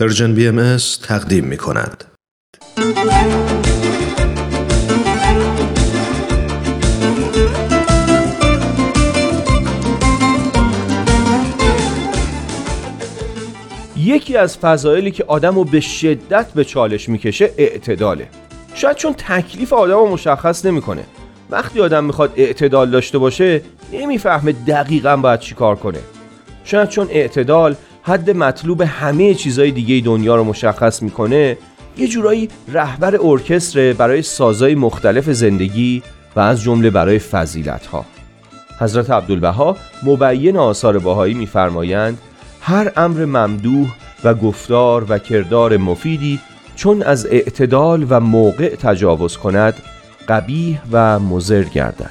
پرژن بی ام تقدیم می کند. یکی از فضایلی که آدم رو به شدت به چالش می‌کشه اعتداله. شاید چون تکلیف آدم رو مشخص نمی‌کنه. وقتی آدم می‌خواد اعتدال داشته باشه نمی‌فهمه دقیقا باید چی کار کنه. شاید چون اعتدال حد مطلوب همه چیزای دیگه دنیا رو مشخص می‌کنه یه جورایی رهبر ارکستر برای سازهای مختلف زندگی و از جمله برای فضیلت ها حضرت عبدالبها مبین آثار باهایی میفرمایند هر امر ممدوح و گفتار و کردار مفیدی چون از اعتدال و موقع تجاوز کند قبیح و مزر گردد.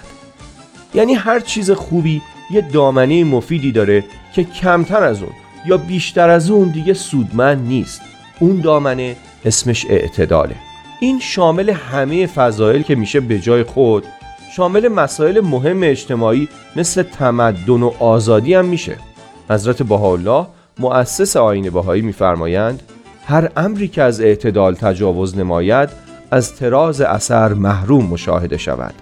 یعنی هر چیز خوبی یه دامنه مفیدی داره که کمتر از اون یا بیشتر از اون دیگه سودمند نیست. اون دامنه اسمش اعتداله. این شامل همه فضایل که میشه به جای خود شامل مسائل مهم اجتماعی مثل تمدن و آزادی هم میشه. حضرت بهاءالله مؤسس آین بهایی میفرمایند هر امری که از اعتدال تجاوز نماید از تراز اثر محروم مشاهده شود.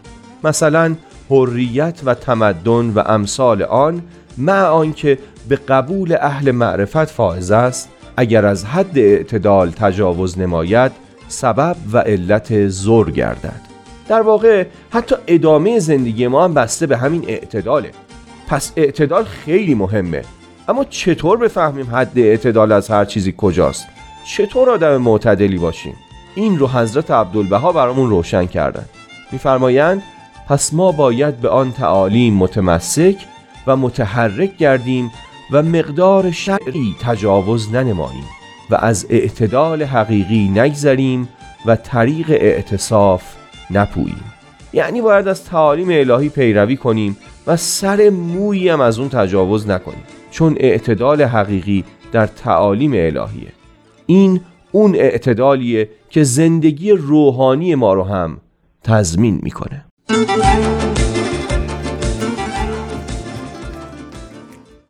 مثلا حریت و تمدن و امثال آن مع آنکه به قبول اهل معرفت فائز است اگر از حد اعتدال تجاوز نماید سبب و علت زور گردد. در واقع حتی ادامه زندگی ما هم بسته به همین اعتداله. پس اعتدال خیلی مهمه. اما چطور بفهمیم حد اعتدال از هر چیزی کجاست؟ چطور آدم معتدلی باشیم؟ این رو حضرت عبدالبها برامون روشن کردن. میفرمایند پس ما باید به آن تعالیم متمسک و متحرک گردیم و مقدار شرعی تجاوز ننماییم و از اعتدال حقیقی نگذریم و طریق اعتصاف نپوییم. یعنی باید از تعالیم الهی پیروی کنیم و سر مویی هم از اون تجاوز نکنیم چون اعتدال حقیقی در تعالیم الهیه. این اون اعتدالیه که زندگی روحانی ما رو هم تضمین می‌کنه.